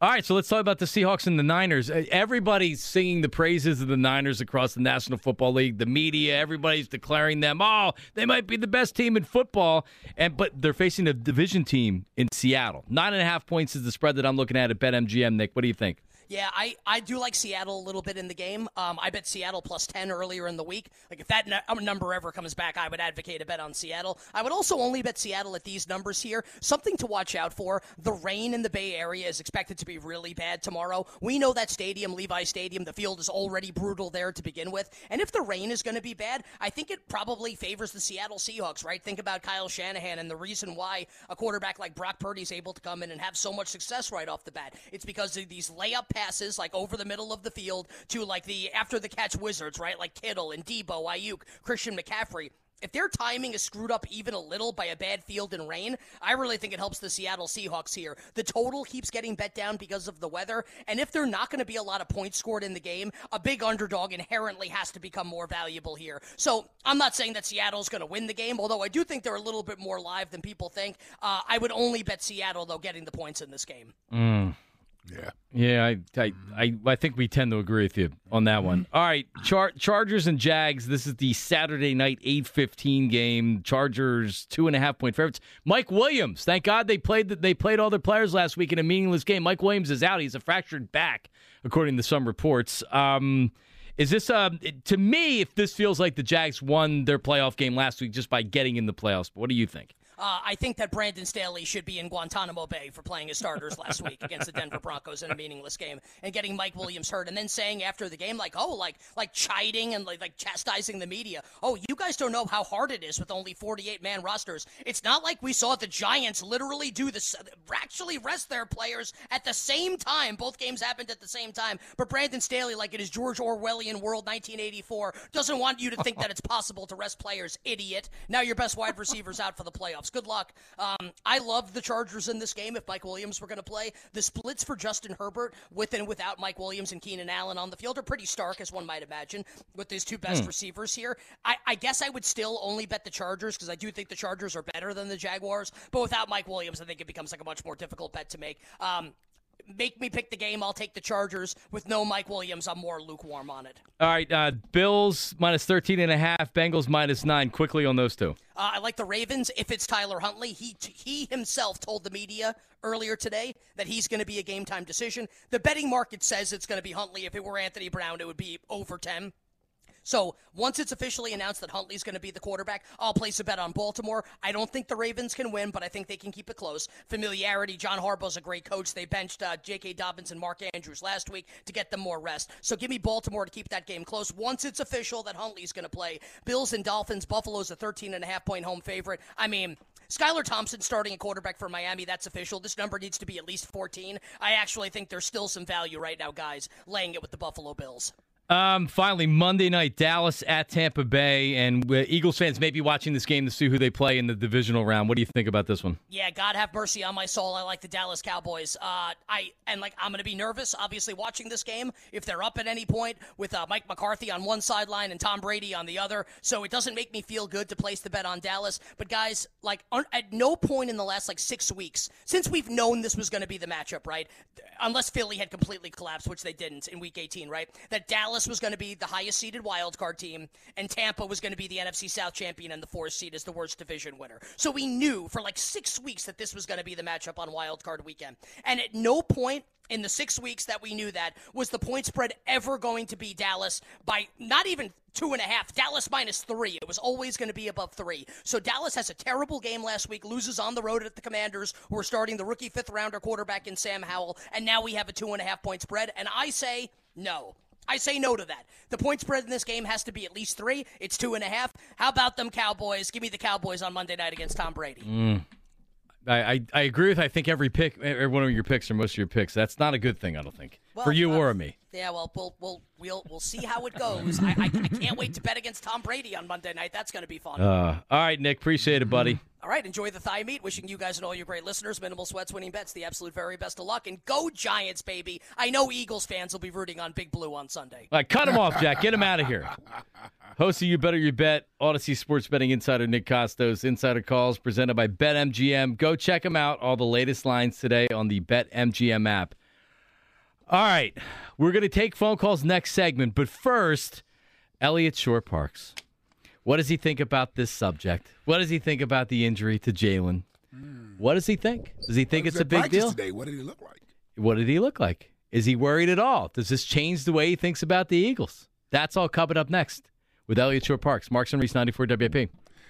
All right, so let's talk about the Seahawks and the Niners. Uh, Everybody's singing the praises of the Niners across the National Football League. The media, everybody's declaring them, oh, they might be the best team in football. And but they're facing a division team in Seattle. Nine and a half points is the spread that I'm looking at at BetMGM. Nick, what do you think? Yeah, I, I do like Seattle a little bit in the game. Um, I bet Seattle plus 10 earlier in the week. Like, if that n- number ever comes back, I would advocate a bet on Seattle. I would also only bet Seattle at these numbers here. Something to watch out for the rain in the Bay Area is expected to be really bad tomorrow. We know that stadium, Levi Stadium, the field is already brutal there to begin with. And if the rain is going to be bad, I think it probably favors the Seattle Seahawks, right? Think about Kyle Shanahan and the reason why a quarterback like Brock Purdy is able to come in and have so much success right off the bat. It's because of these layup passes, like over the middle of the field to like the after the catch wizards, right? Like Kittle and Deebo, Aiyuk, Christian McCaffrey. If their timing is screwed up even a little by a bad field and rain, I really think it helps the Seattle Seahawks here. The total keeps getting bet down because of the weather, and if they're not going to be a lot of points scored in the game, a big underdog inherently has to become more valuable here. So I'm not saying that Seattle's going to win the game, although I do think they're a little bit more live than people think. Uh, I would only bet Seattle, though, getting the points in this game. Mm. Yeah. Yeah, I, I, I, I think we tend to agree with you on that one. All right, Char- Chargers and Jags. This is the Saturday night eight fifteen game. Chargers two and a half point favorites. Mike Williams. Thank God they played. They played all their players last week in a meaningless game. Mike Williams is out. He's a fractured back, according to some reports. Um, is this uh, to me? If this feels like the Jags won their playoff game last week just by getting in the playoffs, what do you think? Uh, I think that Brandon Staley should be in Guantanamo Bay for playing his starters last week against the Denver Broncos in a meaningless game and getting Mike Williams hurt, and then saying after the game like, "Oh, like like chiding and like like chastising the media. Oh, you guys don't know how hard it is with only 48 man rosters. It's not like we saw the Giants literally do this, actually rest their players at the same time. Both games happened at the same time. But Brandon Staley, like it is George Orwellian World 1984, doesn't want you to think that it's possible to rest players. Idiot. Now your best wide receiver's out for the playoffs. Good luck. Um, I love the Chargers in this game if Mike Williams were going to play. The splits for Justin Herbert with and without Mike Williams and Keenan Allen on the field are pretty stark, as one might imagine, with these two best Hmm. receivers here. I, I guess I would still only bet the Chargers because I do think the Chargers are better than the Jaguars. But without Mike Williams, I think it becomes like a much more difficult bet to make. Um, make me pick the game. I'll take the Chargers. With no Mike Williams, I'm more lukewarm on it. All right, uh, Bills minus 13 and a half, Bengals minus nine. Quickly on those two. Uh, I like the Ravens. If it's Tyler Huntley, he he himself told the media earlier today that he's going to be a game time decision. The betting market says it's going to be Huntley. If it were Anthony Brown, it would be over ten. So once it's officially announced that Huntley's going to be the quarterback, I'll place a bet on Baltimore. I don't think the Ravens can win, but I think they can keep it close. Familiarity. John Harbaugh's a great coach. They benched uh, J.K. Dobbins and Mark Andrews last week to get them more rest. So give me Baltimore to keep that game close. Once it's official that Huntley's going to play, Bills and Dolphins. Buffalo's a 13 and a half point home favorite. I mean. Skylar Thompson starting a quarterback for Miami, that's official. This number needs to be at least 14. I actually think there's still some value right now, guys, laying it with the Buffalo Bills. Um, finally, Monday night, Dallas at Tampa Bay, and Eagles fans may be watching this game to see who they play in the divisional round. What do you think about this one? Yeah, God have mercy on my soul. I like the Dallas Cowboys. Uh, I and like I'm going to be nervous, obviously, watching this game if they're up at any point with uh, Mike McCarthy on one sideline and Tom Brady on the other. So it doesn't make me feel good to place the bet on Dallas. But guys, like un- at no point in the last like six weeks since we've known this was going to be the matchup, right? Unless Philly had completely collapsed, which they didn't in Week 18, right? That Dallas was going to be the highest seeded wild card team, and Tampa was going to be the NFC South champion and the fourth seed as the worst division winner. So we knew for like six weeks that this was going to be the matchup on wild card weekend. And at no point in the six weeks that we knew that was the point spread ever going to be Dallas by not even two and a half. Dallas minus three. It was always going to be above three. So Dallas has a terrible game last week, loses on the road at the Commanders, who are starting the rookie fifth rounder quarterback in Sam Howell, and now we have a two and a half point spread. And I say no. I say no to that. The point spread in this game has to be at least three. It's two and a half. How about them Cowboys? Give me the Cowboys on Monday night against Tom Brady. Mm. I, I, I agree with I think every pick, every one of your picks or most of your picks. That's not a good thing. I don't think. for you or me. Yeah, well, we'll we'll we'll we'll see how it goes. I, I, I can't wait to bet against Tom Brady on Monday night. That's going to be fun. Uh, all right, Nick. Appreciate it, buddy. All right, enjoy the thigh meat. Wishing you guys and all your great listeners minimal sweats, winning bets, the absolute very best of luck, and go Giants, baby! I know Eagles fans will be rooting on Big Blue on Sunday. All right, cut him off, Jack. Get him out of here. (laughs) Host of You Better You Bet, Audacy Sports Betting Insider Nick Costos, Insider Calls presented by BetMGM. Go check him out. All the latest lines today on the BetMGM app. All right, we're going to take phone calls next segment, but first, Eliot Shorr-Parks. What does he think about this subject? What does he think about the injury to Jalen? What does he think? Does he think it's a big deal? Today, what did he look like? What did he look like? Is he worried at all? Does this change the way he thinks about the Eagles? That's all coming up next with Eliot Shorr-Parks, Marks and Reese 94 WIP.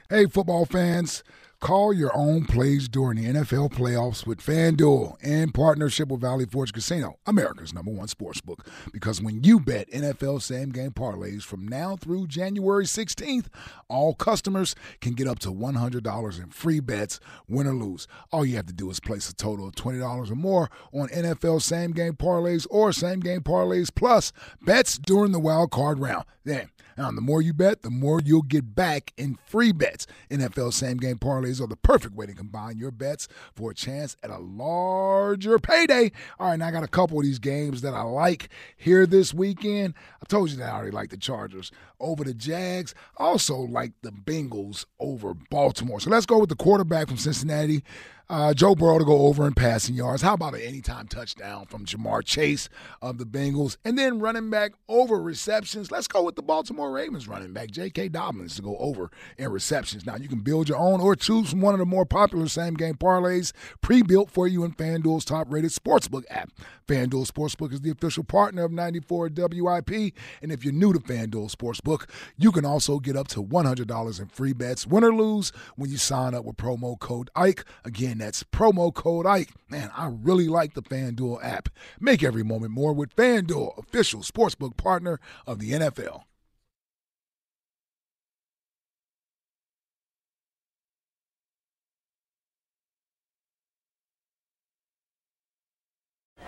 Hey, football fans, call your own plays during the NFL playoffs with FanDuel in partnership with Valley Forge Casino, America's number one sports book. Because when you bet NFL same game parlays from now through January 16th, all customers can get up to $100 in free bets, win or lose. All you have to do is place a total of $20 or more on NFL same game parlays or same game parlays plus bets during the wild card round. Then, now, the more you bet, the more you'll get back in free bets. NFL same game parlays are the perfect way to combine your bets for a chance at a larger payday. All right, now I got a couple of these games that I like here this weekend. I told you that I already like the Chargers over the Jags. I also like the Bengals over Baltimore. So let's go with the quarterback from Cincinnati. Uh, Joe Burrow to go over in passing yards. How about an anytime touchdown from Ja'Marr Chase of the Bengals? And then running back over receptions. Let's go with the Baltimore Ravens running back, J.K. Dobbins, to go over in receptions. Now, you can build your own or choose from one of the more popular same game parlays pre built for you in FanDuel's top rated sportsbook app. FanDuel Sportsbook is the official partner of 94 WIP. And if you're new to FanDuel Sportsbook, you can also get up to $100 in free bets, win or lose, when you sign up with promo code IKE. Again, that's promo code IKE. Man, I really like the FanDuel app. Make every moment more with FanDuel, official sportsbook partner of the NFL.